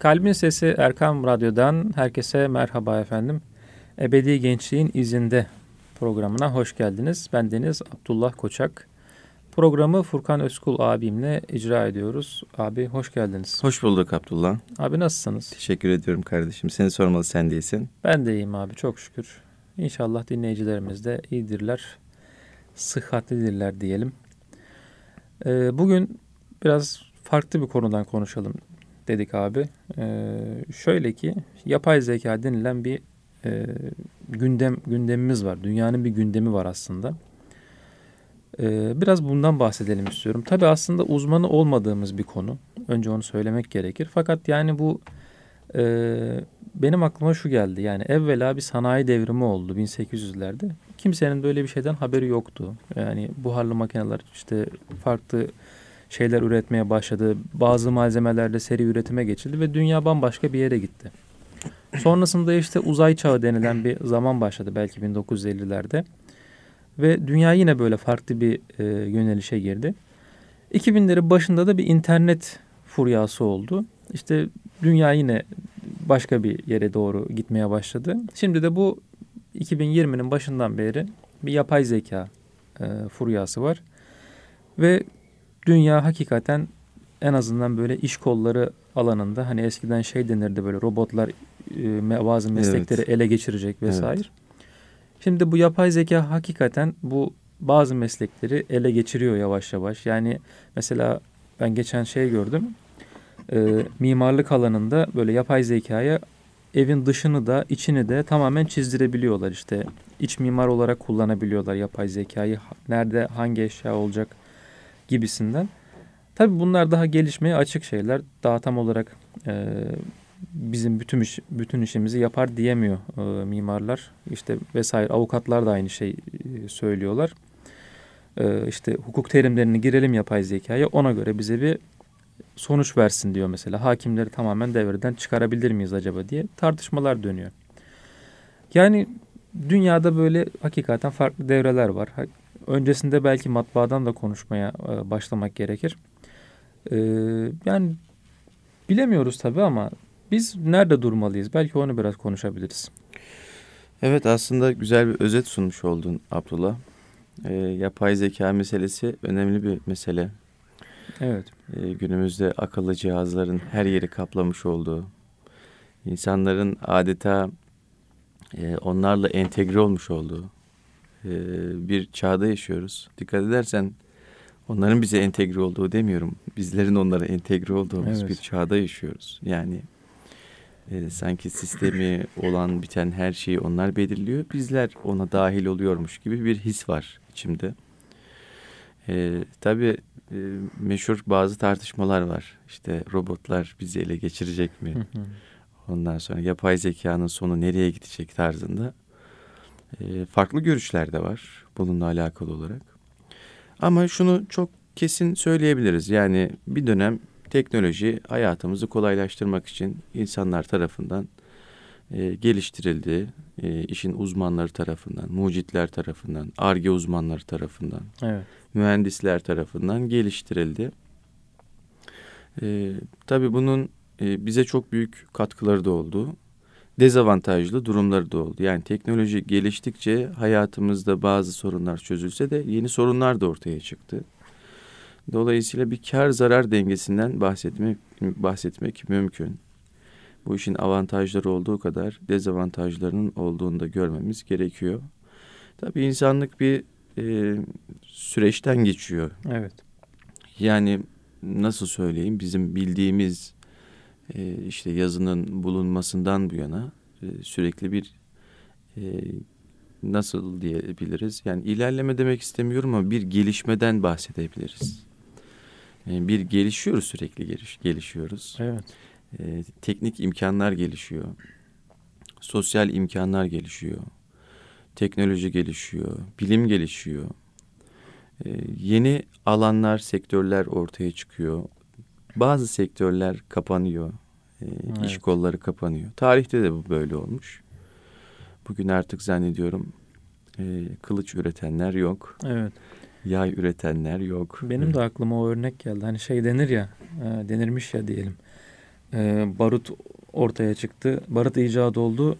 Kalbin Sesi Erkam Radyo'dan herkese merhaba efendim. Ebedi Gençliğin İzinde programına hoş geldiniz. Ben Deniz Abdullah Koçak. Programı Furkan Özkul abimle icra ediyoruz. Abi hoş geldiniz. Hoş bulduk Abdullah. Abi nasılsınız? Teşekkür ediyorum kardeşim. Seni sormalı sen değilsin. Ben de iyiyim abi çok şükür. İnşallah dinleyicilerimiz de iyidirler. Sıhhatlidirler diyelim. Ee, bugün biraz farklı bir konudan konuşalım dedik abi. Ee, şöyle ki yapay zeka denilen bir e, gündem gündemimiz var. Dünyanın bir gündemi var aslında. Ee, biraz bundan bahsedelim istiyorum. Tabii aslında uzmanı olmadığımız bir konu. Önce onu söylemek gerekir. Fakat yani bu e, benim aklıma şu geldi. Yani evvela bir sanayi devrimi oldu 1800'lerde. Kimsenin böyle bir şeyden haberi yoktu. Yani buharlı makineler işte farklı şeyler üretmeye başladı. Bazı malzemelerde seri üretime geçildi ve dünya bambaşka bir yere gitti. Sonrasında işte uzay çağı denilen bir zaman başladı belki 1950'lerde. Ve dünya yine böyle farklı bir e, yönelişe girdi. 2000'lerin başında da bir internet furyası oldu. İşte dünya yine başka bir yere doğru gitmeye başladı. Şimdi de bu 2020'nin başından beri bir yapay zeka e, furyası var. Ve dünya hakikaten en azından böyle iş kolları alanında hani eskiden şey denirdi böyle robotlar e, bazı meslekleri evet. ele geçirecek vesaire. Evet. Şimdi bu yapay zeka hakikaten bu bazı meslekleri ele geçiriyor yavaş yavaş. Yani mesela ben geçen şey gördüm. E, mimarlık alanında böyle yapay zekaya evin dışını da içini de tamamen çizdirebiliyorlar işte. iç mimar olarak kullanabiliyorlar yapay zekayı. Nerede hangi eşya olacak gibisinden. Tabii bunlar daha gelişmeye açık şeyler. Daha tam olarak e, bizim bütün iş, bütün işimizi yapar diyemiyor e, mimarlar. İşte vesaire avukatlar da aynı şey e, söylüyorlar. E, işte hukuk terimlerini girelim yapay zekaya ona göre bize bir sonuç versin diyor mesela. Hakimleri tamamen devreden çıkarabilir miyiz acaba diye tartışmalar dönüyor. Yani dünyada böyle hakikaten farklı devreler var. Öncesinde belki matbaadan da konuşmaya e, başlamak gerekir. E, yani bilemiyoruz tabii ama biz nerede durmalıyız? Belki onu biraz konuşabiliriz. Evet aslında güzel bir özet sunmuş oldun Abdullah. E, yapay zeka meselesi önemli bir mesele. Evet. E, günümüzde akıllı cihazların her yeri kaplamış olduğu, insanların adeta e, onlarla entegre olmuş olduğu e, bir çağda yaşıyoruz. Dikkat edersen onların bize entegre olduğu demiyorum. Bizlerin onlara entegre olduğumuz evet. bir çağda yaşıyoruz. Yani e, sanki sistemi olan biten her şeyi onlar belirliyor. Bizler ona dahil oluyormuş gibi bir his var içimde. E, tabii e, meşhur bazı tartışmalar var. İşte robotlar bizi ele geçirecek mi? Ondan sonra yapay zekanın sonu nereye gidecek tarzında e, farklı görüşler de var bununla alakalı olarak. Ama şunu çok kesin söyleyebiliriz. Yani bir dönem teknoloji hayatımızı kolaylaştırmak için insanlar tarafından e, geliştirildi. E, işin uzmanları tarafından, mucitler tarafından, ARGE uzmanları tarafından, evet. mühendisler tarafından geliştirildi. E, tabii bunun e, bize çok büyük katkıları da oldu. Dezavantajlı durumları da oldu. Yani teknoloji geliştikçe hayatımızda bazı sorunlar çözülse de yeni sorunlar da ortaya çıktı. Dolayısıyla bir kar zarar dengesinden bahsetmek bahsetmek mümkün. Bu işin avantajları olduğu kadar dezavantajlarının olduğunu da görmemiz gerekiyor. Tabii insanlık bir e, süreçten geçiyor. Evet. Yani nasıl söyleyeyim bizim bildiğimiz e, işte yazının bulunmasından bu yana e, sürekli bir e, nasıl diyebiliriz? Yani ilerleme demek istemiyorum ama bir gelişmeden bahsedebiliriz. Yani bir gelişiyoruz sürekli geliş, gelişiyoruz. Evet. E, teknik imkanlar gelişiyor. Sosyal imkanlar gelişiyor. Teknoloji gelişiyor. Bilim gelişiyor. E, yeni alanlar, sektörler ortaya çıkıyor. Bazı sektörler kapanıyor. E, evet. İş kolları kapanıyor. Tarihte de bu böyle olmuş. Bugün artık zannediyorum e, kılıç üretenler yok. Evet. Yay üretenler yok. Benim de aklıma o örnek geldi. Hani şey denir ya, e, denirmiş ya diyelim e, barut ortaya çıktı. Barut icadı oldu.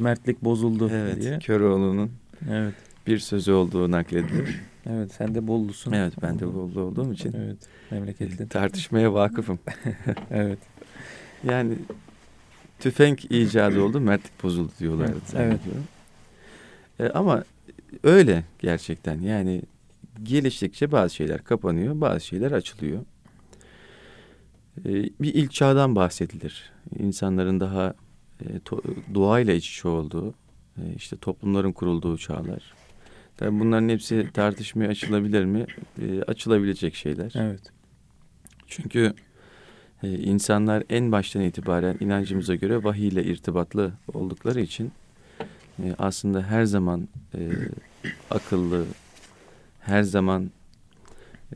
Mertlik bozuldu evet, diye. Köroğlu'nun Evet. Bir sözü olduğu nakledilir. Evet sen de Bollusun. evet ben de Bollu olduğum için Evet memleketlin. tartışmaya vakıfım. evet. Yani tüfek icadı oldu, mertlik bozuldu diyorlardı. Evet. E, ama öyle gerçekten. Yani geliştikçe bazı şeyler kapanıyor, bazı şeyler açılıyor. E, bir ilk çağdan bahsedilir. İnsanların daha e, to, doğayla iç içe olduğu, e, işte toplumların kurulduğu çağlar. Tabii bunların hepsi tartışmaya açılabilir mi? E, açılabilecek şeyler. Evet. Çünkü e, insanlar en baştan itibaren inancımıza göre vahiy ile irtibatlı oldukları için e, aslında her zaman e, akıllı, her zaman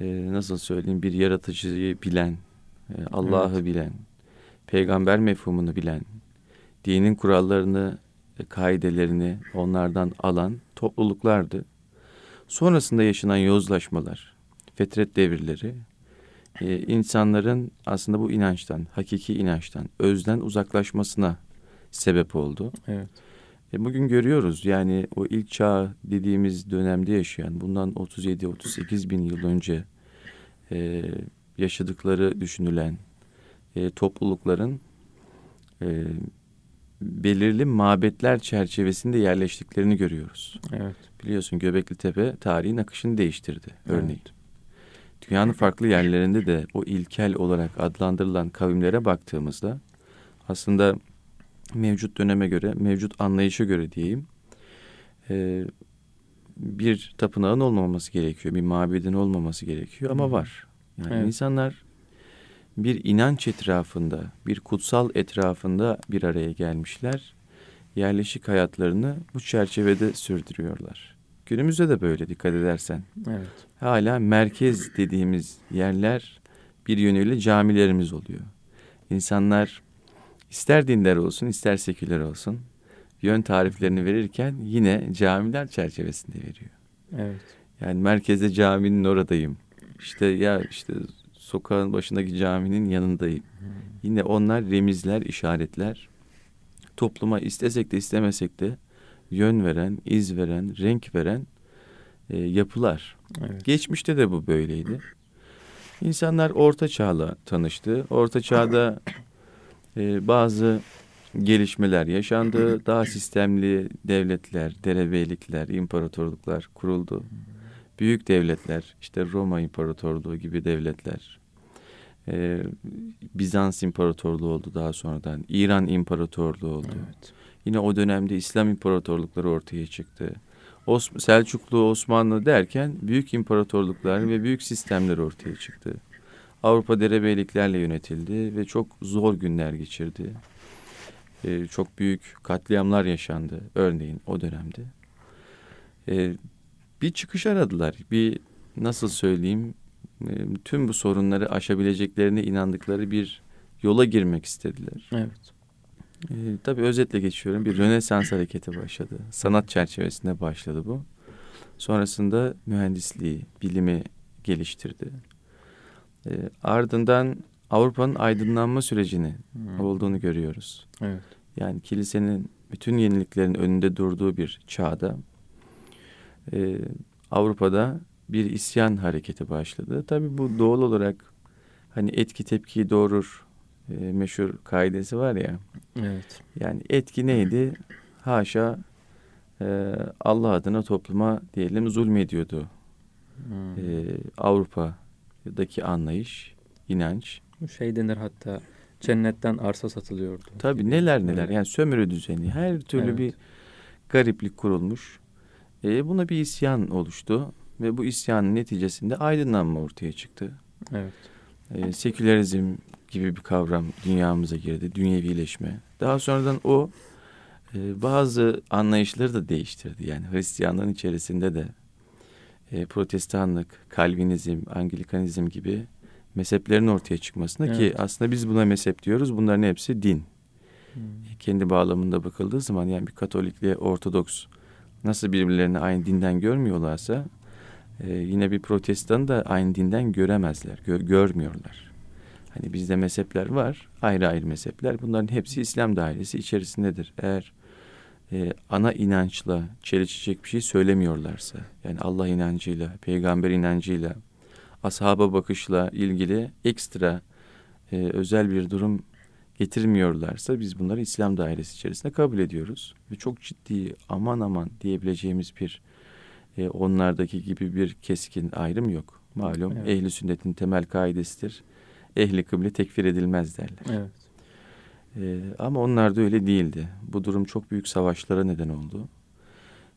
e, nasıl söyleyeyim bir yaratıcıyı bilen, e, Allah'ı Evet. bilen, peygamber mefhumunu bilen, dinin kurallarını, e, kaidelerini onlardan alan topluluklardı. Sonrasında yaşanan yozlaşmalar, fetret devirleri, e, insanların aslında bu inançtan, hakiki inançtan, özden uzaklaşmasına sebep oldu. Evet. E, bugün görüyoruz yani o ilk çağ dediğimiz dönemde yaşayan, bundan 37-38 bin yıl önce e, yaşadıkları düşünülen e, toplulukların e, belirli mabetler çerçevesinde yerleştiklerini görüyoruz. Evet. Biliyorsun Göbekli Tepe tarihin akışını değiştirdi örneğin. Dünyanın farklı yerlerinde de o ilkel olarak adlandırılan kavimlere baktığımızda aslında mevcut döneme göre, mevcut anlayışa göre diyeyim e, bir tapınağın olmaması gerekiyor, bir mabedin olmaması gerekiyor ama var. Yani Evet. insanlar bir inanç etrafında, bir kutsal etrafında bir araya gelmişler. Yerleşik hayatlarını bu çerçevede sürdürüyorlar. Günümüzde de böyle dikkat edersen. Evet. Hala merkez dediğimiz yerler bir yönüyle camilerimiz oluyor. İnsanlar ister dindar olsun ister seküler olsun yön tariflerini verirken yine camiler çerçevesinde veriyor. Evet. Yani merkezde caminin oradayım. İşte ya işte sokağın başındaki caminin yanındayım. Yine onlar remizler, işaretler. Topluma istesek de istemesek de yön veren, iz veren, renk veren e, yapılar. Evet. Geçmişte de bu böyleydi. İnsanlar orta çağla tanıştı. Orta çağda e, bazı gelişmeler yaşandı. Daha sistemli devletler, derebeylikler, imparatorluklar kuruldu. Büyük devletler, işte Roma İmparatorluğu gibi devletler, e, Bizans İmparatorluğu oldu daha sonradan, İran İmparatorluğu oldu. Evet. Yine o dönemde İslam imparatorlukları ortaya çıktı. Os Selçuklu, Osmanlı derken büyük imparatorluklar ve büyük sistemler ortaya çıktı. Avrupa derebeyliklerle yönetildi ve çok zor günler geçirdi. Ee, çok büyük katliamlar yaşandı örneğin o dönemde. Ee, bir çıkış aradılar. Bir nasıl söyleyeyim e, tüm bu sorunları aşabileceklerine inandıkları bir yola girmek istediler. Evet. Ee, tabii özetle geçiyorum. Bir Rönesans hareketi başladı. Sanat çerçevesinde başladı bu. Sonrasında mühendisliği, bilimi geliştirdi. Ee, ardından Avrupa'nın aydınlanma sürecini Hı. olduğunu görüyoruz. Evet. Yani kilisenin bütün yeniliklerin önünde durduğu bir çağda e, Avrupa'da bir isyan hareketi başladı. Tabii bu doğal olarak hani etki tepkiyi doğurur e, meşhur kaidesi var ya. Evet. Yani etki neydi? Haşa e, Allah adına topluma diyelim zulmediyordu. Hı. E, Avrupa'daki anlayış, inanç. Bu şey denir hatta cennetten arsa satılıyordu. Tabii neler neler yani sömürü düzeni her türlü Evet. bir gariplik kurulmuş. E, buna bir isyan oluştu ve bu isyanın neticesinde aydınlanma ortaya çıktı. Evet. E, sekülerizm gibi bir kavram dünyamıza girdi, dünyevileşme. Daha sonradan o e, bazı anlayışları da değiştirdi. Yani Hristiyanlığın içerisinde de e, protestanlık, kalvinizm, anglikanizm gibi mezheplerin ortaya çıkmasına ki Evet. aslında biz buna mezhep diyoruz. Bunların hepsi din. Hı. Kendi bağlamında bakıldığı zaman yani bir Katolikle Ortodoks nasıl birbirlerini aynı dinden görmüyorlarsa e, yine bir protestan da aynı dinden göremezler, gö- görmüyorlar. Hani bizde mezhepler var, ayrı ayrı mezhepler. Bunların hepsi İslam dairesi içerisindedir. Eğer e, ana inançla çelişecek bir şey söylemiyorlarsa, yani Allah inancıyla, peygamber inancıyla, ashaba bakışla ilgili ekstra e, özel bir durum getirmiyorlarsa biz bunları İslam dairesi içerisinde kabul ediyoruz. Ve çok ciddi aman aman diyebileceğimiz bir e, onlardaki gibi bir keskin ayrım yok. Malum evet. ehli sünnetin temel kaidesidir. Ehli kıble tekfir edilmez derler. Evet. E, ama onlar da öyle değildi. Bu durum çok büyük savaşlara neden oldu.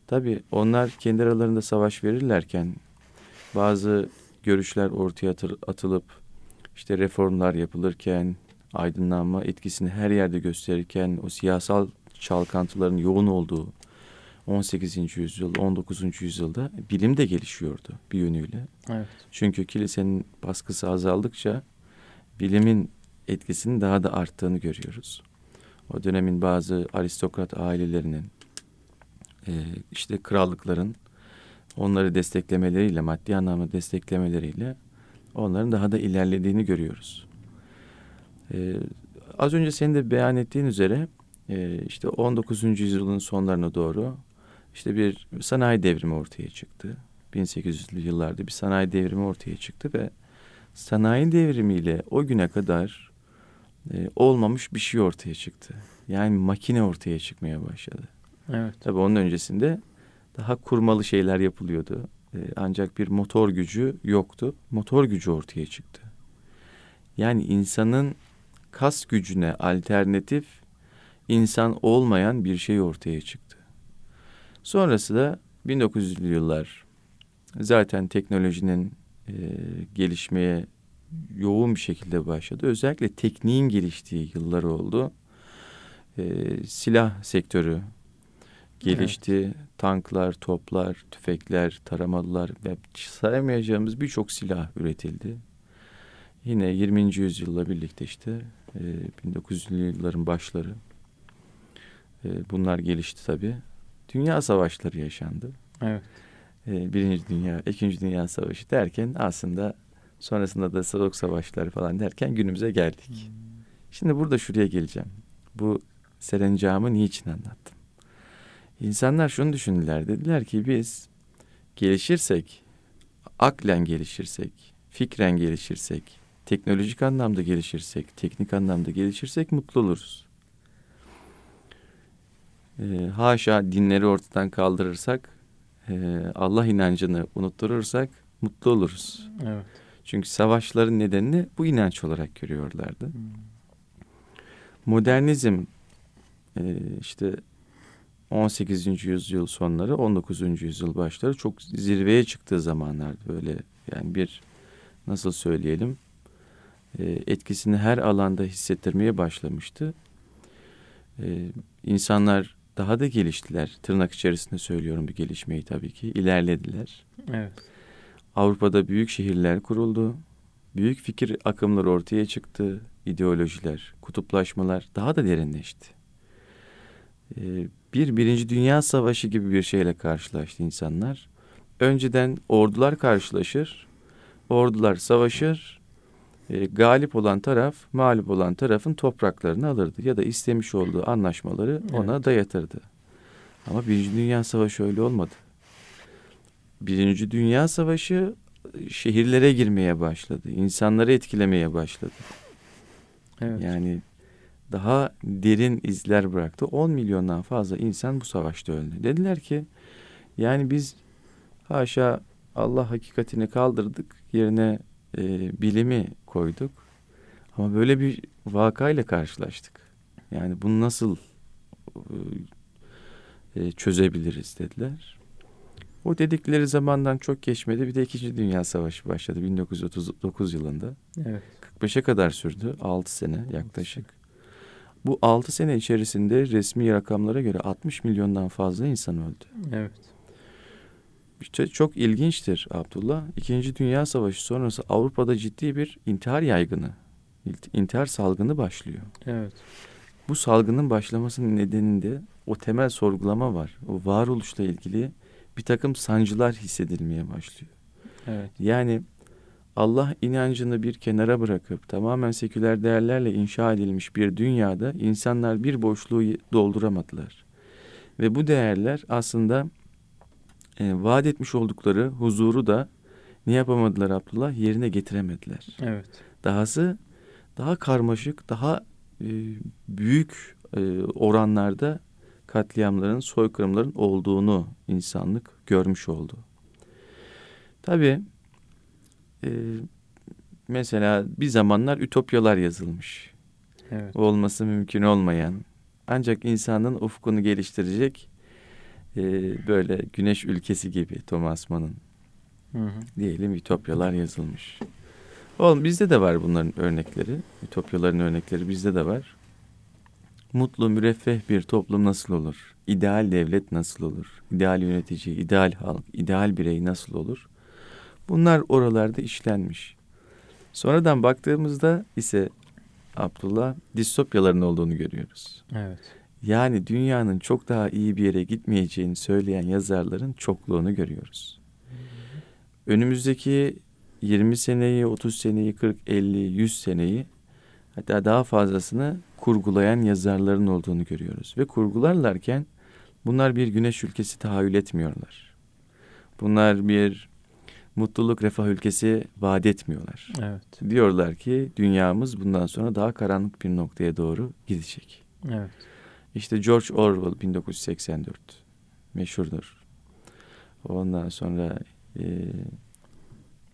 Tabi onlar kendi aralarında savaş verirlerken bazı görüşler ortaya atılıp işte reformlar yapılırken aydınlanma etkisini her yerde gösterirken o siyasal çalkantıların yoğun olduğu 18. yüzyıl, 19. yüzyılda bilim de gelişiyordu bir yönüyle. Evet. Çünkü kilisenin baskısı azaldıkça bilimin etkisinin daha da arttığını görüyoruz. O dönemin bazı aristokrat ailelerinin, e, işte krallıkların onları desteklemeleriyle, maddi anlamda desteklemeleriyle onların daha da ilerlediğini görüyoruz. Ee, az önce senin de beyan ettiğin üzere e, işte 19. yüzyılın sonlarına doğru işte bir sanayi devrimi ortaya çıktı. 1800'lü yıllarda bir sanayi devrimi ortaya çıktı ve sanayi devrimiyle o güne kadar e, olmamış bir şey ortaya çıktı. Yani makine ortaya çıkmaya başladı. Evet. Tabii onun öncesinde daha kurmalı şeyler yapılıyordu. E, ancak bir motor gücü yoktu. Motor gücü ortaya çıktı. Yani insanın kas gücüne alternatif insan olmayan bir şey ortaya çıktı. Sonrası da 1900'lü yıllar zaten teknolojinin e, gelişmeye yoğun bir şekilde başladı. Özellikle tekniğin geliştiği yıllar oldu. E, silah sektörü gelişti. Evet. Tanklar, toplar, tüfekler, taramalılar ve sayamayacağımız birçok silah üretildi. Yine 20. yüzyılla birlikte işte e, 1900'lü yılların başları e, bunlar gelişti tabii. Dünya savaşları yaşandı. Evet. E, Birinci Dünya, İkinci Dünya Savaşı derken aslında sonrasında da soğuk savaşları falan derken günümüze geldik. Hmm. Şimdi burada şuraya geleceğim. Bu serencamı niçin anlattım? İnsanlar şunu düşündüler. Dediler ki biz gelişirsek, aklen gelişirsek, fikren gelişirsek, teknolojik anlamda gelişirsek, teknik anlamda gelişirsek mutlu oluruz. Ee, haşa dinleri ortadan kaldırırsak, e, Allah inancını unutturursak mutlu oluruz. Evet. Çünkü savaşların nedenini bu inanç olarak görüyorlardı. Hmm. Modernizm e, işte 18. yüzyıl sonları 19. yüzyıl başları çok zirveye çıktığı zamanlardı böyle yani bir nasıl söyleyelim e, etkisini her alanda hissettirmeye başlamıştı. E, insanlar daha da geliştiler. Tırnak içerisinde söylüyorum bir gelişmeyi tabii ki. İlerlediler. Evet. Avrupa'da büyük şehirler kuruldu. Büyük fikir akımları ortaya çıktı. İdeolojiler, kutuplaşmalar daha da derinleşti. Ee, bir Birinci Dünya Savaşı gibi bir şeyle karşılaştı insanlar. Önceden ordular karşılaşır, ordular savaşır, e, galip olan taraf mağlup olan tarafın topraklarını alırdı ya da istemiş olduğu anlaşmaları ona evet. dayatırdı. Ama Birinci Dünya Savaşı öyle olmadı. Birinci Dünya Savaşı şehirlere girmeye başladı, insanları etkilemeye başladı. Evet. Yani daha derin izler bıraktı. 10 milyondan fazla insan bu savaşta öldü. Dediler ki yani biz haşa Allah hakikatini kaldırdık yerine e, bilimi koyduk. Ama böyle bir vakayla karşılaştık. Yani bunu nasıl e, çözebiliriz dediler. O dedikleri zamandan çok geçmedi. Bir de İkinci Dünya Savaşı başladı 1939 yılında. Evet. 45'e kadar sürdü. 6 sene yaklaşık. Bu 6 sene içerisinde resmi rakamlara göre 60 milyondan fazla insan öldü. Evet. İşte çok ilginçtir Abdullah. İkinci Dünya Savaşı sonrası Avrupa'da ciddi bir intihar yaygını, intihar salgını başlıyor. Evet. Bu salgının başlamasının nedeninde o temel sorgulama var. O varoluşla ilgili bir takım sancılar hissedilmeye başlıyor. Evet. Yani Allah inancını bir kenara bırakıp tamamen seküler değerlerle inşa edilmiş bir dünyada insanlar bir boşluğu dolduramadılar. Ve bu değerler aslında e, vaat etmiş oldukları huzuru da ne yapamadılar Abdullah? Yerine getiremediler. Evet. Dahası daha karmaşık, daha e, büyük e, oranlarda katliamların, soykırımların olduğunu insanlık görmüş oldu. Tabii e, mesela bir zamanlar ütopyalar yazılmış. Evet. Olması mümkün olmayan ancak insanın ufkunu geliştirecek e, böyle güneş ülkesi gibi Thomas Mann'ın Hı hı. diyelim ütopyalar yazılmış. Oğlum bizde de var bunların örnekleri. Ütopyaların örnekleri bizde de var. Mutlu, müreffeh bir toplum nasıl olur? İdeal devlet nasıl olur? İdeal yönetici, ideal halk, ideal birey nasıl olur? Bunlar oralarda işlenmiş. Sonradan baktığımızda ise Abdullah distopyaların olduğunu görüyoruz. Evet. Yani dünyanın çok daha iyi bir yere gitmeyeceğini söyleyen yazarların çokluğunu görüyoruz. Önümüzdeki 20 seneyi, 30 seneyi, 40, 50, 100 seneyi hatta daha fazlasını kurgulayan yazarların olduğunu görüyoruz. Ve kurgularlarken bunlar bir güneş ülkesi tahayyül etmiyorlar. Bunlar bir mutluluk, refah ülkesi vaat etmiyorlar. Evet. Diyorlar ki dünyamız bundan sonra daha karanlık bir noktaya doğru gidecek. Evet. İşte George Orwell 1984 meşhurdur. Ondan sonra e,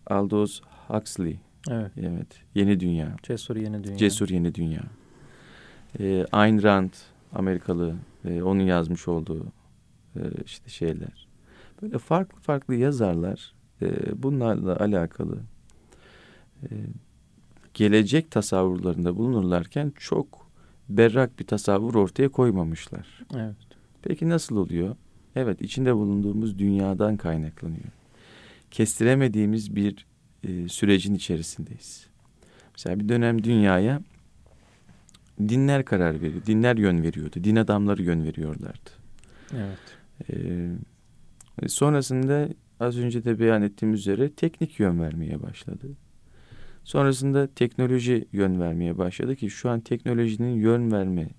Aldous Huxley Evet. evet Yeni Dünya. Cesur yeni dünya. Cesur Yeni Dünya. E, Ayn Rand Amerikalı e, onun yazmış olduğu e, işte şeyler. Böyle farklı farklı yazarlar e, bunlarla alakalı e, gelecek tasavvurlarında bulunurlarken çok berrak bir tasavvur ortaya koymamışlar. Evet. Peki nasıl oluyor? Evet içinde bulunduğumuz dünyadan kaynaklanıyor. Kestiremediğimiz bir e, sürecin içerisindeyiz. Mesela bir dönem dünyaya dinler karar veriyor, dinler yön veriyordu, din adamları yön veriyorlardı. Evet. Ee, sonrasında az önce de beyan ettiğim üzere teknik yön vermeye başladı. Sonrasında teknoloji yön vermeye başladı ki şu an teknolojinin yön verme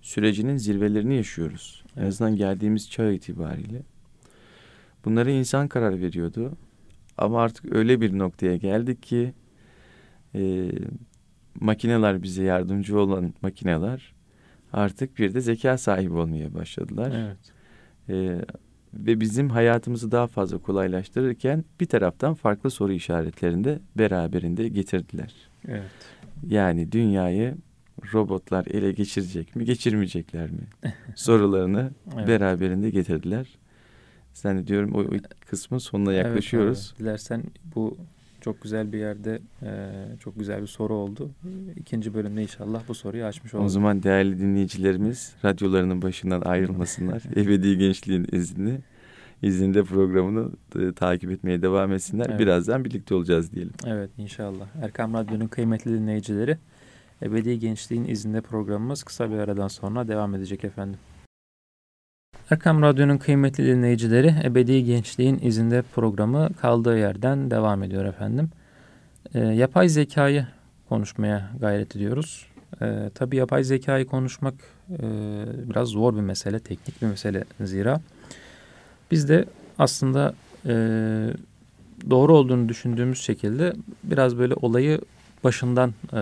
sürecinin zirvelerini yaşıyoruz. En Evet. azından geldiğimiz çağ itibariyle. Bunları insan karar veriyordu. Ama artık öyle bir noktaya geldik ki e, makineler bize yardımcı olan makineler artık bir de zeka sahibi olmaya başladılar. Evet. Ee, ve bizim hayatımızı daha fazla kolaylaştırırken bir taraftan farklı soru işaretlerini de beraberinde getirdiler. Evet. Yani dünyayı robotlar ele geçirecek mi, geçirmeyecekler mi? Sorularını Evet. beraberinde getirdiler. Zannediyorum o, o kısmın sonuna Evet yaklaşıyoruz. abi. Dilersen bu çok güzel bir yerde e, çok güzel bir soru oldu. İkinci bölümde inşallah bu soruyu açmış o olduk. zaman değerli dinleyicilerimiz radyolarının başından ayrılmasınlar. Ebedi Gençliğin izni izinde programını e, takip etmeye devam etsinler. Evet. Birazdan birlikte olacağız diyelim. Evet inşallah. Erkam Radyo'nun kıymetli dinleyicileri Ebedi Gençliğin izinde programımız kısa bir aradan sonra devam edecek efendim. Erkam Radyo'nun kıymetli dinleyicileri Ebedi Gençliğin izinde programı kaldığı yerden devam ediyor efendim. Ee, yapay zekayı konuşmaya gayret ediyoruz. Ee, tabii yapay zekayı konuşmak e, biraz zor bir mesele, teknik bir mesele zira. Biz de aslında e, doğru olduğunu düşündüğümüz şekilde biraz böyle olayı başından e,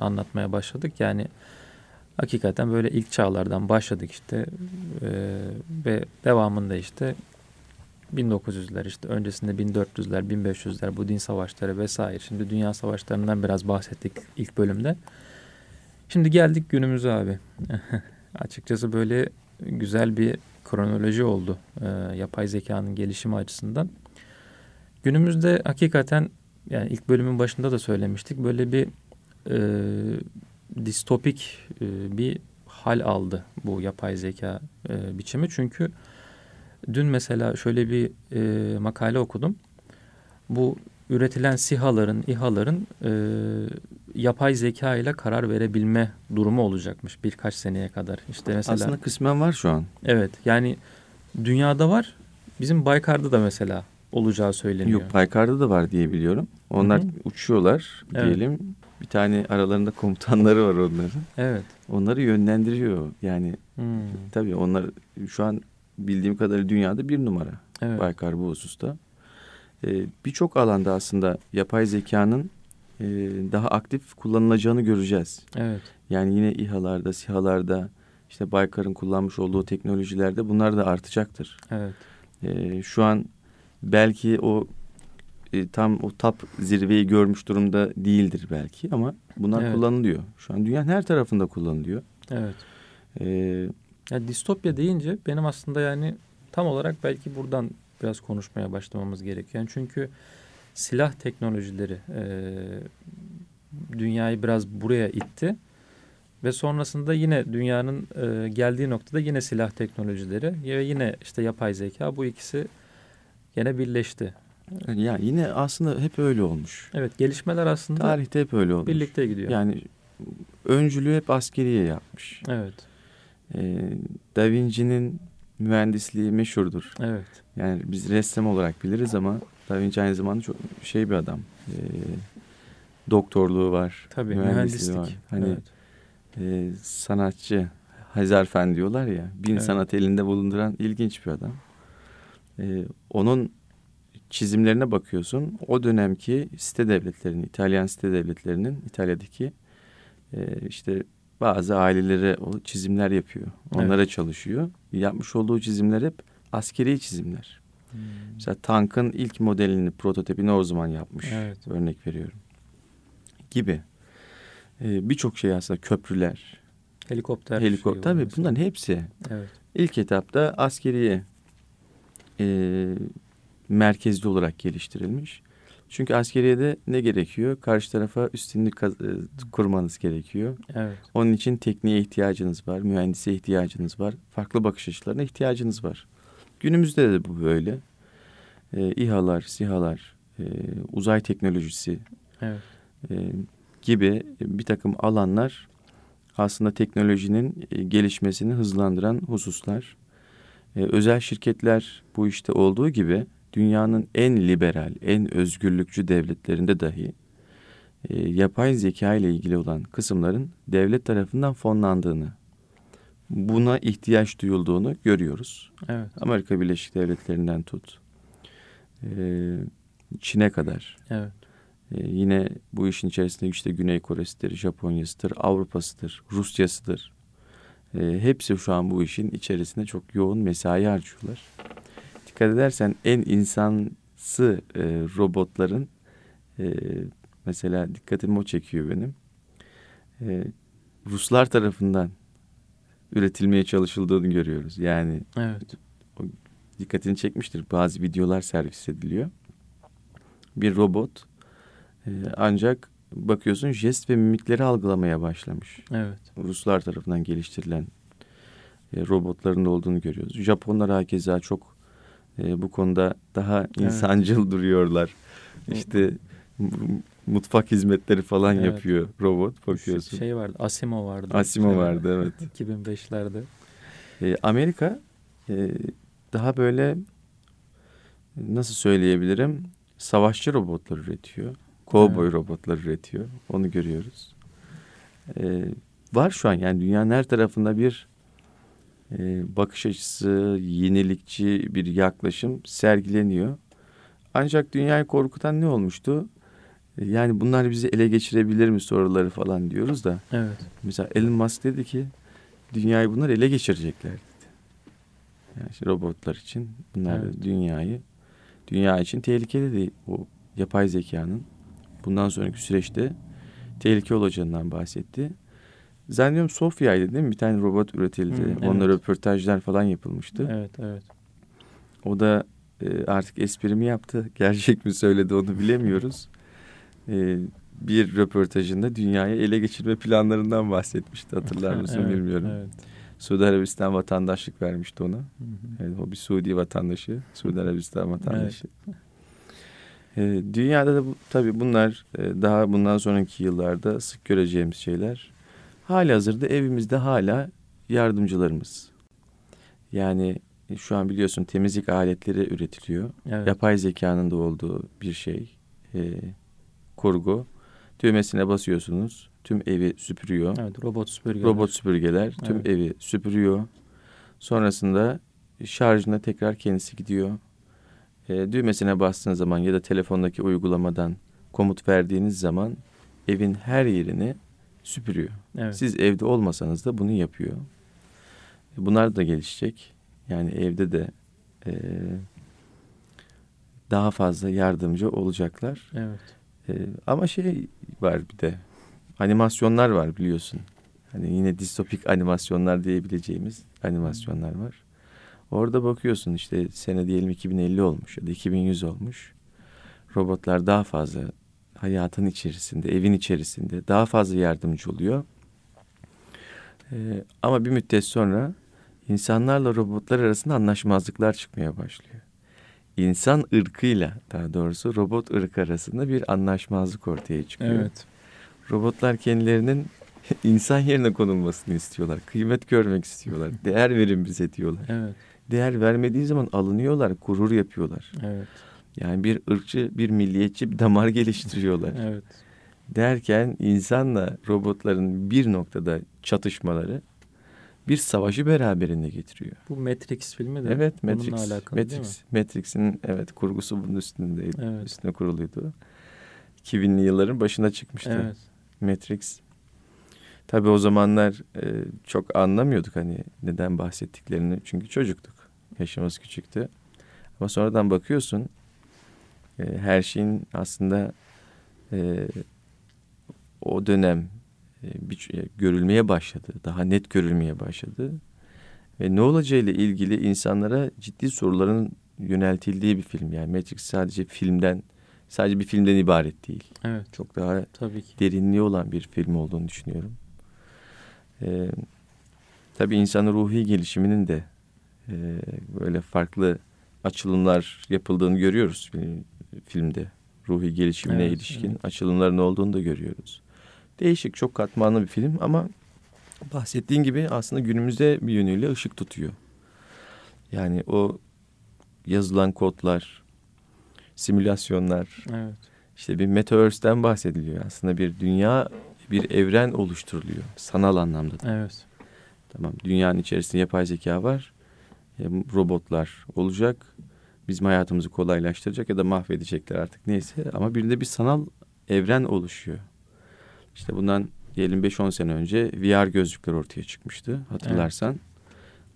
anlatmaya başladık. Yani hakikaten böyle ilk çağlardan başladık işte e, ve devamında işte 1900'ler işte öncesinde 1400'ler 1500'ler bu din savaşları vesaire. Şimdi dünya savaşlarından biraz bahsettik ilk bölümde. Şimdi geldik günümüze abi. Açıkçası böyle güzel bir kronoloji oldu e, yapay zekanın gelişimi açısından. Günümüzde hakikaten yani ilk bölümün başında da söylemiştik böyle bir e, distopik e, bir hal aldı bu yapay zeka e, biçimi. Çünkü dün mesela şöyle bir e, makale okudum. Bu üretilen SİHA'ların, İHA'ların e, yapay zeka ile karar verebilme durumu olacakmış birkaç seneye kadar. İşte mesela Aslında kısmen var şu an. evet yani dünyada var. Bizim Baykar'da da mesela olacağı söyleniyor. Yok Paykar'da da var diye biliyorum. Onlar Hı hı. uçuyorlar diyelim. Bir tane aralarında komutanları var onların. Evet. Onları yönlendiriyor. Yani Hmm. tabii onlar şu an bildiğim kadarıyla dünyada bir numara. Evet. Baykar bu hususta. Ee, Birçok alanda aslında yapay zekanın e, daha aktif kullanılacağını göreceğiz. Evet. Yani yine İHA'larda, SİHA'larda, işte Baykar'ın kullanmış olduğu teknolojilerde bunlar da artacaktır. Evet. Ee, şu an belki o e, tam o top zirveyi görmüş durumda değildir belki ama bunlar Evet. kullanılıyor. Şu an dünyanın her tarafında kullanılıyor. Evet. Ee, Ya distopya deyince benim aslında yani tam olarak belki buradan biraz konuşmaya başlamamız gerekiyor. Yani çünkü silah teknolojileri e, dünyayı biraz buraya itti ve sonrasında yine dünyanın e, geldiği noktada yine silah teknolojileri ve yine işte yapay zeka bu ikisi yine birleşti. Yani yine aslında hep öyle olmuş. Evet gelişmeler aslında Tarihte hep öyle olmuş. birlikte gidiyor. Yani öncülüğü hep askeriye yapmış. Evet. Ee, da Vinci'nin mühendisliği meşhurdur. Evet. Yani biz ressam olarak biliriz ama Da Vinci aynı zamanda çok şey bir adam. Ee, doktorluğu var. Tabii mühendisliği mühendislik. var. Hani evet. e, sanatçı Hazarfen diyorlar ya. Bin Evet. sanat elinde bulunduran ilginç bir adam. Ee, onun çizimlerine bakıyorsun. O dönemki site devletlerinin, İtalyan site devletlerinin İtalya'daki e, işte bazı ailelere o çizimler yapıyor. Onlara çalışıyor. Yapmış olduğu çizimler hep askeri çizimler. Hmm. Mesela tankın ilk modelini, prototipini o zaman yapmış. Evet. Örnek veriyorum. Gibi. Ee, Birçok şey aslında köprüler, Helikopter. helikopter. Tabii mesela. bunların hepsi Evet. ilk etapta askeriye e, merkezli olarak geliştirilmiş. Çünkü askeriyede ne gerekiyor? Karşı tarafa üstünlük e, kurmanız gerekiyor. Evet. Onun için tekniğe ihtiyacınız var, mühendise ihtiyacınız var, farklı bakış açılarına ihtiyacınız var. Günümüzde de bu böyle. E, İHA'lar, SİHA'lar, e, uzay teknolojisi Evet. e, gibi bir takım alanlar aslında teknolojinin e, gelişmesini hızlandıran hususlar. E, özel şirketler bu işte olduğu gibi dünyanın en liberal, en özgürlükçü devletlerinde dahi e, yapay zeka ile ilgili olan kısımların devlet tarafından fonlandığını, buna ihtiyaç duyulduğunu görüyoruz. Evet. Amerika Birleşik Devletleri'nden tut, e, Çin'e kadar. Evet. Ee, yine bu işin içerisinde işte Güney Kore'sidir, Japonya'sıdır, Avrupa'sıdır, Rusya'sıdır. Ee, hepsi şu an bu işin içerisinde çok yoğun mesai harcıyorlar. Dikkat edersen en insansı e, robotların e, mesela dikkatimi o çekiyor benim. E, Ruslar tarafından üretilmeye çalışıldığını görüyoruz. Yani Evet. dikkatini çekmiştir. Bazı videolar servis ediliyor. Bir robot e, ancak bakıyorsun jest ve mimikleri algılamaya başlamış. Evet. Ruslar tarafından geliştirilen e, robotların da olduğunu görüyoruz. Japonlar hakeza çok e, bu konuda daha insancıl duruyorlar. İşte mutfak hizmetleri falan Evet. yapıyor robot bakıyorsun. Şey vardı. Asimo vardı. Asimo Şey vardı evet. 2005'lerde. E, Amerika e, daha böyle nasıl söyleyebilirim savaşçı robotlar üretiyor. Cowboy Evet. robotlar üretiyor. Onu görüyoruz. E, var şu an yani dünyanın her tarafında bir bakış açısı, yenilikçi bir yaklaşım sergileniyor. Ancak dünyayı korkutan ne olmuştu? E, Yani bunlar bizi ele geçirebilir mi soruları falan diyoruz da. Evet. Mesela Elon Musk dedi ki dünyayı bunlar ele geçirecekler dedi. Yani işte robotlar için bunlar Evet. dünyayı dünya için tehlikeli değil o yapay zekanın bundan sonraki süreçte tehlike olacağından bahsetti. Zannediyorum Sofya'ydı değil mi? Bir tane robot üretildi. Hı, Onunla evet. röportajlar falan yapılmıştı. Evet. Evet. O da e, artık esprimi yaptı. Gerçek mi söyledi onu bilemiyoruz. E, bir röportajında dünyayı ele geçirme planlarından bahsetmişti. Hatırlar mısın Evet, bilmiyorum. Evet. Suudi Arabistan vatandaşlık vermişti ona. Hı hı. Yani o bir Suudi vatandaşı. Suudi Arabistan vatandaşı. E, dünyada da bu, tabii bunlar e, daha bundan sonraki yıllarda sık göreceğimiz şeyler. Hali hazırda evimizde hala yardımcılarımız. Yani e, şu an biliyorsun temizlik aletleri üretiliyor. Evet. Yapay zekanın da olduğu bir şey. E, kurgu. Düğmesine basıyorsunuz. Tüm evi süpürüyor. Evet, robot süpürgeler. Robot süpürgeler tüm Evet. evi süpürüyor. Sonrasında şarjına tekrar kendisi gidiyor. E, düğmesine bastığınız zaman ya da telefondaki uygulamadan komut verdiğiniz zaman evin her yerini süpürüyor. Evet. Siz evde olmasanız da bunu yapıyor. Bunlar da gelişecek. Yani evde de e, daha fazla yardımcı olacaklar. Evet. E, ama şey var bir de animasyonlar var biliyorsun. Hani yine distopik animasyonlar diyebileceğimiz animasyonlar var. Orada bakıyorsun işte sene diyelim 2050 olmuş ya da 2100 olmuş. Robotlar daha fazla hayatın içerisinde, evin içerisinde daha fazla yardımcı oluyor. Ee, ama bir müddet sonra insanlarla robotlar arasında anlaşmazlıklar çıkmaya başlıyor. İnsan ırkıyla daha doğrusu robot ırkı arasında bir anlaşmazlık ortaya çıkıyor. Evet. Robotlar kendilerinin insan yerine konulmasını istiyorlar. Kıymet görmek istiyorlar. Değer verin bize diyorlar. Evet. Değer vermediği zaman alınıyorlar, gurur yapıyorlar. Evet. Yani bir ırkçı, bir milliyetçi bir damar geliştiriyorlar. Evet. Derken insanla robotların bir noktada çatışmaları bir savaşı beraberinde getiriyor. Bu Matrix filmi de Evet, bununla Matrix. alakalı değil mi? Matrix. Matrix'in evet kurgusu bunun üstündeydi. Evet. Üstüne kuruluydu. 2000'li yılların başına çıkmıştı. Evet. Matrix. Tabii o zamanlar e, çok anlamıyorduk hani neden bahsettiklerini. Çünkü çocuktuk. Yaşımız küçüktü. Ama sonradan bakıyorsun e, her şeyin aslında e, o dönem e, bir, e, görülmeye başladı. Daha net görülmeye başladı. Ve ne olacağıyla ilgili insanlara ciddi soruların yöneltildiği bir film. Yani Matrix sadece filmden sadece bir filmden ibaret değil. Evet. Çok daha Tabii ki. derinliği olan bir film olduğunu düşünüyorum. Ee, tabii insanın ruhi gelişiminin de e, böyle farklı açılımlar yapıldığını görüyoruz film- filmde. Ruhi gelişimine Evet, ilişkin evet. açılımların olduğunu da görüyoruz. Değişik, çok katmanlı bir film ama bahsettiğin gibi aslında günümüzde bir yönüyle ışık tutuyor. Yani o yazılan kodlar, simülasyonlar, Evet. işte bir metaverse'den bahsediliyor. Aslında bir dünya, bir evren oluşturuluyor. Sanal anlamda da. Evet. Tamam. Dünyanın içerisinde yapay zeka var. Robotlar olacak. Bizim hayatımızı kolaylaştıracak ya da mahvedecekler artık neyse. Ama bir de bir sanal evren oluşuyor. İşte bundan diyelim 5-10 sene önce VR gözlükler ortaya çıkmıştı. Hatırlarsan.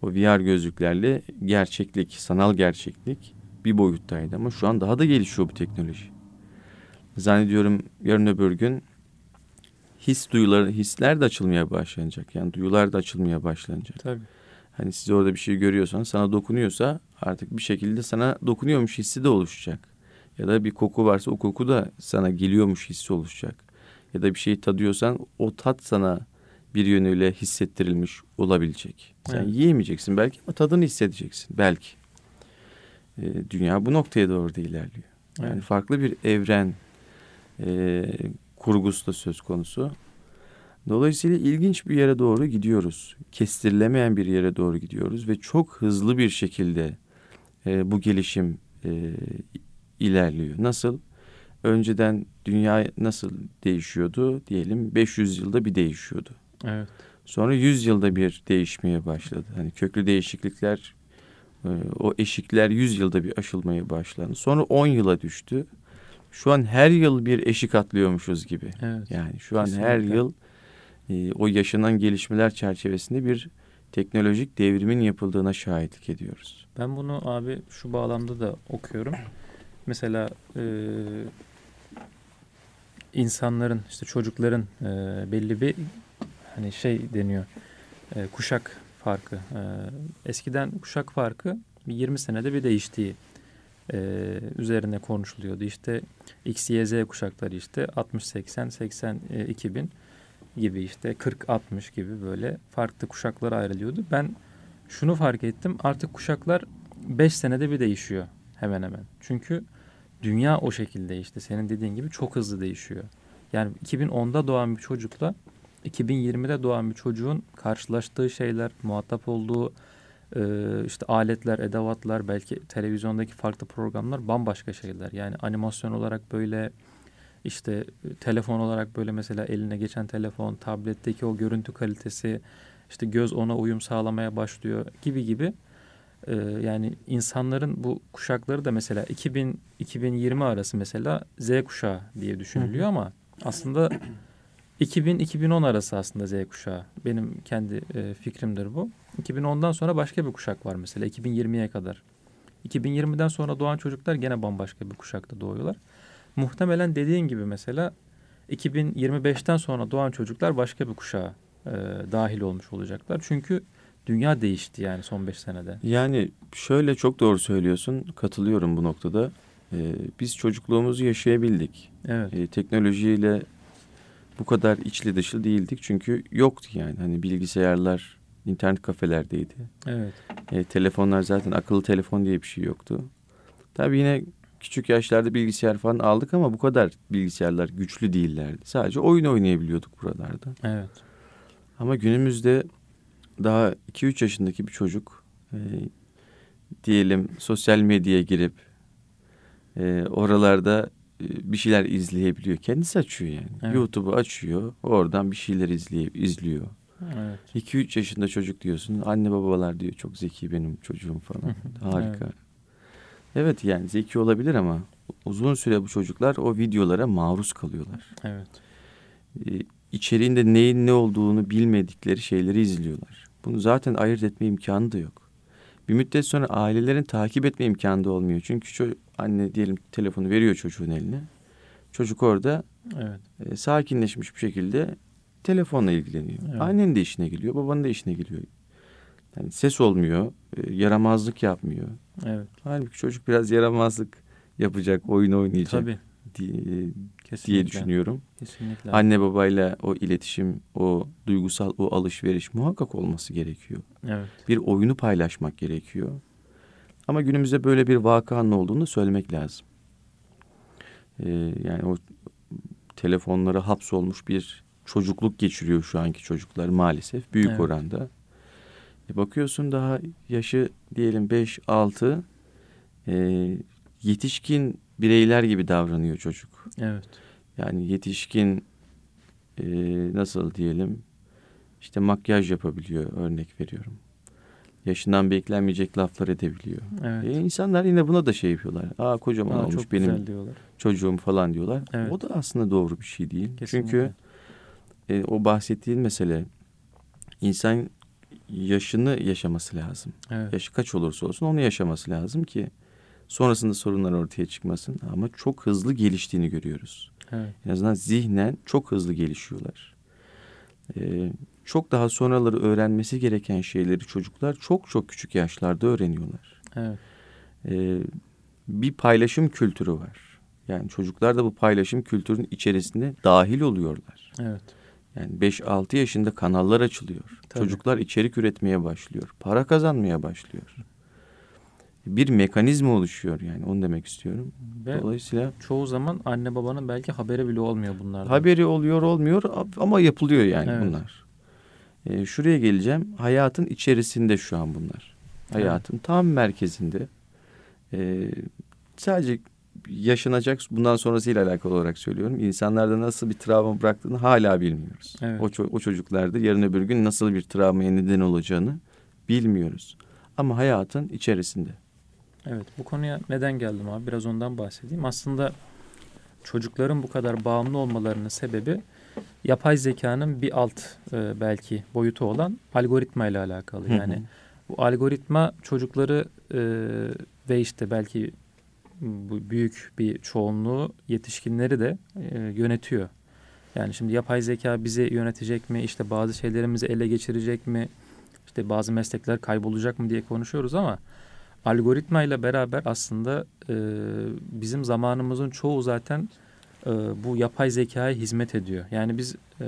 O VR gözlüklerle gerçeklik, sanal gerçeklik bir boyuttaydı. Ama şu an daha da gelişiyor bu teknoloji. Zannediyorum yarın öbür gün his duyuları, hisler de açılmaya başlanacak. Yani duyular da açılmaya başlanacak. Tabii. Hani siz orada bir şey görüyorsan sana dokunuyorsa artık bir şekilde sana dokunuyormuş hissi de oluşacak. Ya da bir koku varsa o koku da sana geliyormuş hissi oluşacak. Ya da bir şeyi tadıyorsan o tat sana bir yönüyle hissettirilmiş olabilecek. Sen Evet. yiyemeyeceksin belki ama tadını hissedeceksin belki. Ee, dünya bu noktaya doğru da ilerliyor. Yani Evet. farklı bir evren e, kurgusu da söz konusu. Dolayısıyla ilginç bir yere doğru gidiyoruz. Kestirilemeyen bir yere doğru gidiyoruz ve çok hızlı bir şekilde e, bu gelişim e, ilerliyor. Nasıl? Önceden dünya nasıl değişiyordu? Diyelim 500 yılda bir değişiyordu. Evet. Sonra 100 yılda bir değişmeye başladı. Hani köklü değişiklikler, e, o eşikler 100 yılda bir aşılmaya başlandı. Sonra 10 yıla düştü. Şu an her yıl bir eşik atlıyormuşuz gibi. Evet. Yani şu an her Kesinlikle. yıl e, o yaşanan gelişmeler çerçevesinde bir teknolojik devrimin yapıldığına şahitlik ediyoruz. Ben bunu abi şu bağlamda da okuyorum. Mesela e, insanların işte çocukların e, belli bir hani şey deniyor e, kuşak farkı. E, eskiden kuşak farkı bir 20 senede bir değiştiği e, üzerine konuşuluyordu. İşte X, Y, Z kuşakları işte 60, 80, 80, e, 2000 gibi işte 40, 60 gibi böyle farklı kuşaklara ayrılıyordu. Ben şunu fark ettim artık kuşaklar 5 senede bir değişiyor hemen hemen. Çünkü dünya o şekilde işte senin dediğin gibi çok hızlı değişiyor. Yani 2010'da doğan bir çocukla 2020'de doğan bir çocuğun karşılaştığı şeyler, muhatap olduğu e, işte aletler, edevatlar, belki televizyondaki farklı programlar bambaşka şeyler. Yani animasyon olarak böyle işte e, telefon olarak böyle mesela eline geçen telefon, tabletteki o görüntü kalitesi, işte göz ona uyum sağlamaya başlıyor gibi gibi. Ee, yani insanların bu kuşakları da mesela 2000 2020 arası mesela Z kuşağı diye düşünülüyor ama aslında 2000-2010 arası aslında Z kuşağı. Benim kendi e, fikrimdir bu. 2010'dan sonra başka bir kuşak var mesela 2020'ye kadar. 2020'den sonra doğan çocuklar gene bambaşka bir kuşakta doğuyorlar. Muhtemelen dediğin gibi mesela 2025'ten sonra doğan çocuklar başka bir kuşağa e, dahil olmuş olacaklar. Çünkü dünya değişti yani son 5 senede. Yani şöyle çok doğru söylüyorsun. Katılıyorum bu noktada. Ee, biz çocukluğumuzu yaşayabildik. Evet. Ee, teknolojiyle bu kadar içli dışlı değildik. Çünkü yoktu yani. Hani bilgisayarlar internet kafelerdeydi. Evet. E, telefonlar zaten akıllı telefon diye bir şey yoktu. Tabii yine küçük yaşlarda bilgisayar falan aldık ama bu kadar bilgisayarlar güçlü değillerdi. Sadece oyun oynayabiliyorduk buralarda. Evet. Ama günümüzde daha 2-3 yaşındaki bir çocuk e, diyelim sosyal medyaya girip e, oralarda e, bir şeyler izleyebiliyor. Kendisi açıyor yani. Evet. YouTube'u açıyor. Oradan bir şeyler izleye, izliyor. Evet. 2-3 yaşında çocuk diyorsun. Anne babalar diyor çok zeki benim çocuğum falan. Harika. Evet. Evet yani zeki olabilir ama uzun süre bu çocuklar o videolara maruz kalıyorlar. Evet. Ee, içeriğinde neyin ne olduğunu bilmedikleri şeyleri izliyorlar. Bunu zaten ayırt etme imkanı da yok. Bir müddet sonra ailelerin takip etme imkanı da olmuyor. Çünkü anne diyelim telefonu veriyor çocuğun eline. Çocuk orada Evet. e, sakinleşmiş bir şekilde telefonla ilgileniyor. Evet. Annenin de işine geliyor, babanın da işine geliyor. Yani ses olmuyor, e, yaramazlık yapmıyor. Evet. Halbuki çocuk biraz yaramazlık yapacak, oyun oynayacak Tabii. diye, Kesinlikle. diye düşünüyorum. Kesinlikle. Anne babayla o iletişim, o duygusal o alışveriş muhakkak olması gerekiyor. Evet. Bir oyunu paylaşmak gerekiyor. Ama günümüzde böyle bir vakanın olduğunu söylemek lazım. Ee, yani o telefonlara hapsolmuş bir çocukluk geçiriyor şu anki çocuklar maalesef büyük Evet. oranda. E bakıyorsun daha yaşı diyelim 5-6 e, yetişkin bireyler gibi davranıyor çocuk. Evet. Yani yetişkin e, nasıl diyelim işte makyaj yapabiliyor örnek veriyorum. Yaşından beklenmeyecek laflar edebiliyor. Evet. E, insanlar yine buna da şey yapıyorlar. Aa kocaman Aa, olmuş çok benim güzel diyorlar. çocuğum falan diyorlar. Evet. O da aslında doğru bir şey değil. Kesinlikle. Çünkü e, o bahsettiğin mesele insan yaşını yaşaması lazım. Evet. Yaşı kaç olursa olsun onu yaşaması lazım ki sonrasında sorunlar ortaya çıkmasın. Ama çok hızlı geliştiğini görüyoruz. Evet. En azından zihnen çok hızlı gelişiyorlar. Ee, çok daha sonraları öğrenmesi gereken şeyleri çocuklar çok çok küçük yaşlarda öğreniyorlar. Evet. Ee, bir paylaşım kültürü var. Yani çocuklar da bu paylaşım kültürünün içerisinde dahil oluyorlar. Evet. Yani 5-6 yaşında kanallar açılıyor. Tabii. Çocuklar içerik üretmeye başlıyor. Para kazanmaya başlıyor. Bir mekanizma oluşuyor yani onu demek istiyorum. Ve Dolayısıyla çoğu zaman anne babanın belki haberi bile olmuyor bunlardan. haberi oluyor olmuyor ama yapılıyor yani Evet. bunlar. Ee, şuraya geleceğim. Hayatın içerisinde şu an bunlar. Hayatın tam merkezinde. Ee, sadece yaşanacak bundan sonrasıyla alakalı olarak söylüyorum. İnsanlarda nasıl bir travma bıraktığını hala bilmiyoruz. Evet. O, ço- o çocuklarda yarın öbür gün nasıl bir travmaya neden olacağını bilmiyoruz. Ama hayatın içerisinde. Evet bu konuya neden geldim abi biraz ondan bahsedeyim. Aslında çocukların bu kadar bağımlı olmalarının sebebi yapay zekanın bir alt e, belki boyutu olan algoritma ile alakalı. Hı hı. Yani bu algoritma çocukları e, ve işte belki bu büyük bir çoğunluğu yetişkinleri de e, yönetiyor. Yani şimdi yapay zeka bizi yönetecek mi? İşte bazı şeylerimizi ele geçirecek mi? İşte bazı meslekler kaybolacak mı diye konuşuyoruz ama algoritma ile beraber aslında e, bizim zamanımızın çoğu zaten e, bu yapay zekaya hizmet ediyor. Yani biz e,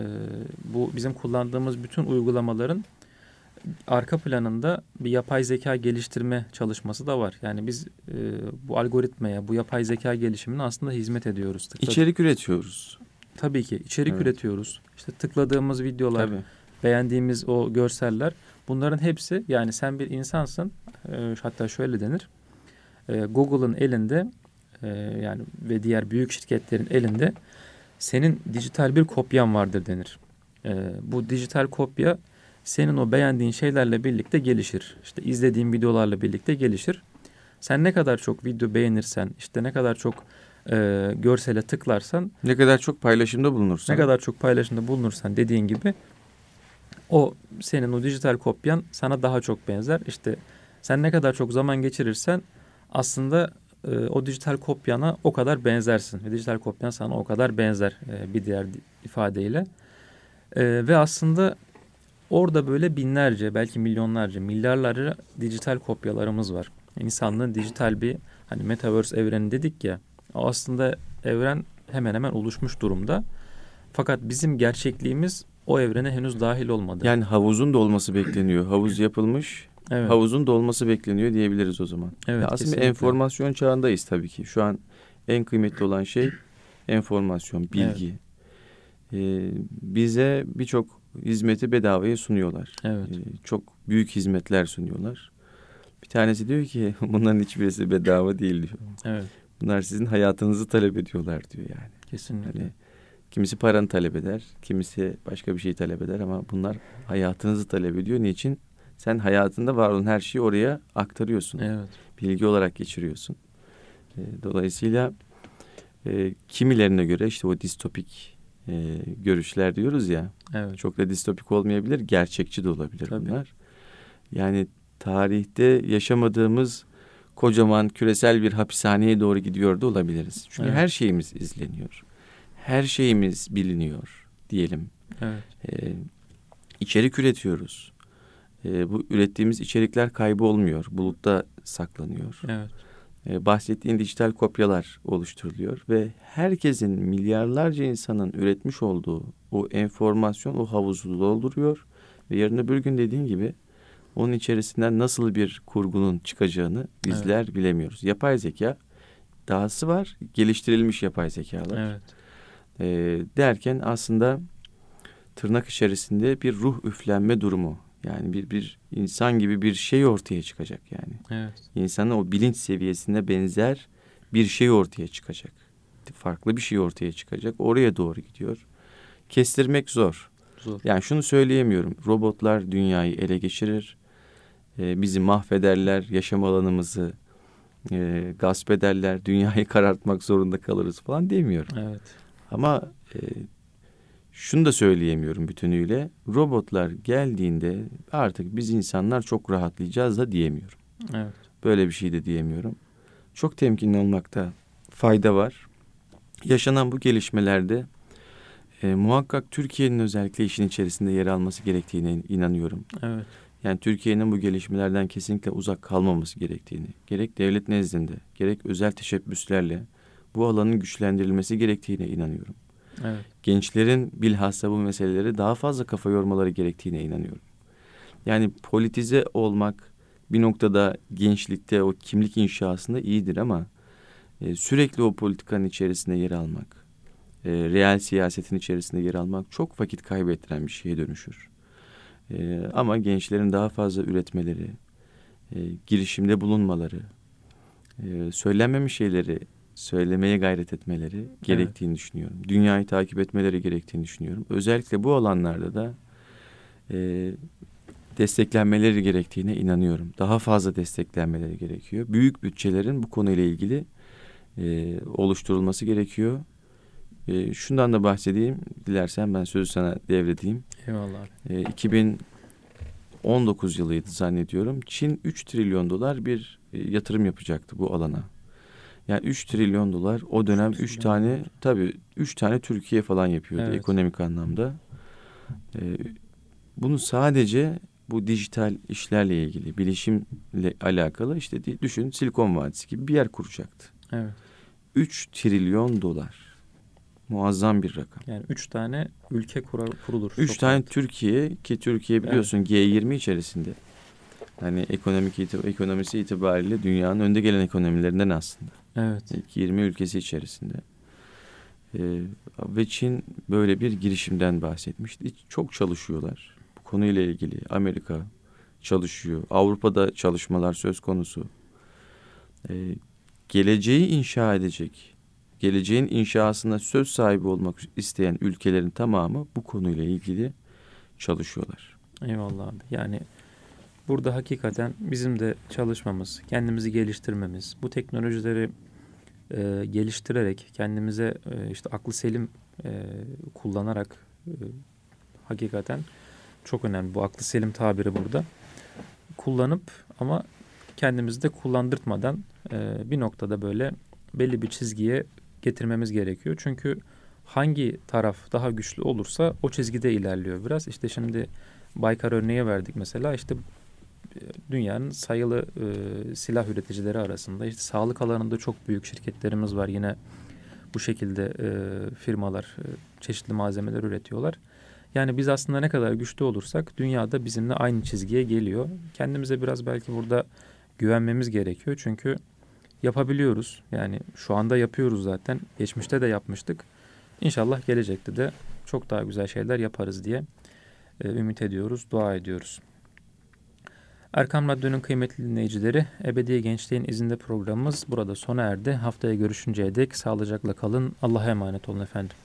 bu bizim kullandığımız bütün uygulamaların arka planında bir yapay zeka geliştirme çalışması da var. Yani biz e, bu algoritmaya, bu yapay zeka gelişimine aslında hizmet ediyoruz. Tıkla- İçerik üretiyoruz. Tabii ki içerik Evet. üretiyoruz. İşte tıkladığımız videolar, Tabii. beğendiğimiz o görseller bunların hepsi yani sen bir insansın e, hatta şöyle denir e, Google'ın elinde e, yani ve diğer büyük şirketlerin elinde senin dijital bir kopyan vardır denir. E, bu dijital kopya senin o beğendiğin şeylerle birlikte gelişir. İşte izlediğin videolarla birlikte gelişir. Sen ne kadar çok video beğenirsen, işte ne kadar çok e, görsele tıklarsan, ne kadar çok paylaşımda bulunursan, ne kadar çok paylaşımda bulunursan dediğin gibi o senin o dijital kopyan sana daha çok benzer. İşte sen ne kadar çok zaman geçirirsen aslında e, o dijital kopyana o kadar benzersin. Ve dijital kopyan sana o kadar benzer e, bir diğer ifadeyle. E, ve aslında orada böyle binlerce belki milyonlarca milyarlarca dijital kopyalarımız var. İnsanlığın dijital bir hani metaverse evreni dedik ya aslında evren hemen hemen oluşmuş durumda. Fakat bizim gerçekliğimiz o evrene henüz dahil olmadı. Yani havuzun dolması bekleniyor. Havuz yapılmış. Evet. Havuzun dolması bekleniyor diyebiliriz o zaman. Evet, ya aslında kesinlikle. enformasyon çağındayız tabii ki. Şu an en kıymetli olan şey enformasyon, bilgi. Evet. Ee, bize birçok hizmeti bedavaya sunuyorlar. Evet. Ee, çok büyük hizmetler sunuyorlar. Bir tanesi diyor ki bunların hiçbirisi bedava değil diyor. Evet. Bunlar sizin hayatınızı talep ediyorlar diyor yani. Kesinlikle. Yani kimisi paranı talep eder, kimisi başka bir şey talep eder ama bunlar hayatınızı talep ediyor. Niçin? Sen hayatında var olan her şeyi oraya aktarıyorsun. Evet. Bilgi olarak geçiriyorsun. E, dolayısıyla e, kimilerine göre işte o distopik e, görüşler diyoruz ya. Evet. Çok da distopik olmayabilir, gerçekçi de olabilir Tabii. bunlar. Yani tarihte yaşamadığımız kocaman küresel bir hapishaneye doğru gidiyor da olabiliriz. Çünkü evet. her şeyimiz izleniyor. Her şeyimiz biliniyor diyelim. Evet. Ee, içerik üretiyoruz. Ee, bu ürettiğimiz içerikler kaybolmuyor. Bulutta saklanıyor. Evet. Ee, bahsettiğin dijital kopyalar oluşturuluyor ve herkesin milyarlarca insanın üretmiş olduğu o enformasyon o havuzu dolduruyor ve yarın öbür gün dediğin gibi onun içerisinden nasıl bir kurgunun çıkacağını bizler evet. bilemiyoruz. Yapay zeka dahası var, geliştirilmiş yapay zekalar. Evet. E, derken aslında tırnak içerisinde bir ruh üflenme durumu yani bir bir insan gibi bir şey ortaya çıkacak yani. Evet. İnsanın o bilinç seviyesine benzer bir şey ortaya çıkacak. Farklı bir şey ortaya çıkacak. Oraya doğru gidiyor. Kestirmek zor. Zor. Yani şunu söyleyemiyorum. Robotlar dünyayı ele geçirir e, bizi mahvederler, yaşam alanımızı e, gasp ederler, dünyayı karartmak zorunda kalırız falan demiyorum. Evet. Ama e, şunu da söyleyemiyorum bütünüyle. Robotlar geldiğinde artık biz insanlar çok rahatlayacağız da diyemiyorum. Evet. Böyle bir şey de diyemiyorum. Çok temkinli olmakta fayda var. Yaşanan bu gelişmelerde e, muhakkak Türkiye'nin özellikle işin içerisinde yer alması gerektiğine inanıyorum. Evet. Yani Türkiye'nin bu gelişmelerden kesinlikle uzak kalmaması gerektiğini, gerek devlet nezdinde, gerek özel teşebbüslerle bu alanın güçlendirilmesi gerektiğine inanıyorum. Evet. Gençlerin bilhassa bu meseleleri daha fazla kafa yormaları gerektiğine inanıyorum. Yani politize olmak bir noktada gençlikte o kimlik inşasında iyidir ama e, sürekli o politikanın içerisinde yer almak, e, real siyasetin içerisinde yer almak çok vakit kaybettiren bir şeye dönüşür. E, ama gençlerin daha fazla üretmeleri, e, girişimde bulunmaları, e, söylenmemiş şeyleri söylemeye gayret etmeleri gerektiğini evet. düşünüyorum. Dünyayı takip etmeleri gerektiğini düşünüyorum. Özellikle bu alanlarda da e, desteklenmeleri gerektiğine inanıyorum. Daha fazla desteklenmeleri gerekiyor. Büyük bütçelerin bu konuyla ilgili e, oluşturulması gerekiyor. E, şundan da bahsedeyim. Dilersen ben sözü sana devredeyim. Eyvallah. E, ee, 2019 yılıydı zannediyorum. Çin 3 trilyon dolar bir e, yatırım yapacaktı bu alana. Yani 3 trilyon dolar o dönem 3 tane dolar. tabii 3 tane Türkiye falan yapıyordu evet. ekonomik anlamda. E, bunu sadece bu dijital işlerle ilgili, bilişimle alakalı işte düşün Silikon Vadisi gibi bir yer kuracaktı. Evet. 3 trilyon dolar. Muazzam bir rakam. Yani üç tane ülke kurar, kurulur. Üç tane rahat. Türkiye ki Türkiye biliyorsun evet. G20 içerisinde. Hani ekonomik itib ekonomisi itibariyle dünyanın önde gelen ekonomilerinden aslında. Evet. İlk 20 ülkesi içerisinde. Ee, ve Çin böyle bir girişimden bahsetmişti. Çok çalışıyorlar. Bu konuyla ilgili Amerika çalışıyor. Avrupa'da çalışmalar söz konusu. Ee, geleceği inşa edecek, geleceğin inşasına söz sahibi olmak isteyen ülkelerin tamamı bu konuyla ilgili çalışıyorlar. Eyvallah abi. Yani burada hakikaten bizim de çalışmamız, kendimizi geliştirmemiz, bu teknolojileri e, geliştirerek kendimize e, işte aklı selim e, kullanarak e, hakikaten çok önemli. Bu aklı selim tabiri burada. Kullanıp ama kendimizi de kullandırtmadan e, bir noktada böyle belli bir çizgiye getirmemiz gerekiyor. Çünkü hangi taraf daha güçlü olursa o çizgide ilerliyor biraz. İşte şimdi Baykar örneği verdik mesela işte dünyanın sayılı e, silah üreticileri arasında işte sağlık alanında çok büyük şirketlerimiz var yine bu şekilde e, firmalar e, çeşitli malzemeler üretiyorlar. Yani biz aslında ne kadar güçlü olursak dünyada bizimle aynı çizgiye geliyor. Kendimize biraz belki burada güvenmemiz gerekiyor. Çünkü yapabiliyoruz. Yani şu anda yapıyoruz zaten. Geçmişte de yapmıştık. İnşallah gelecekte de çok daha güzel şeyler yaparız diye e, ümit ediyoruz, dua ediyoruz. Erkam Radyo'nun kıymetli dinleyicileri, Ebedi Gençliğin izinde programımız burada sona erdi. Haftaya görüşünceye dek sağlıcakla kalın. Allah'a emanet olun efendim.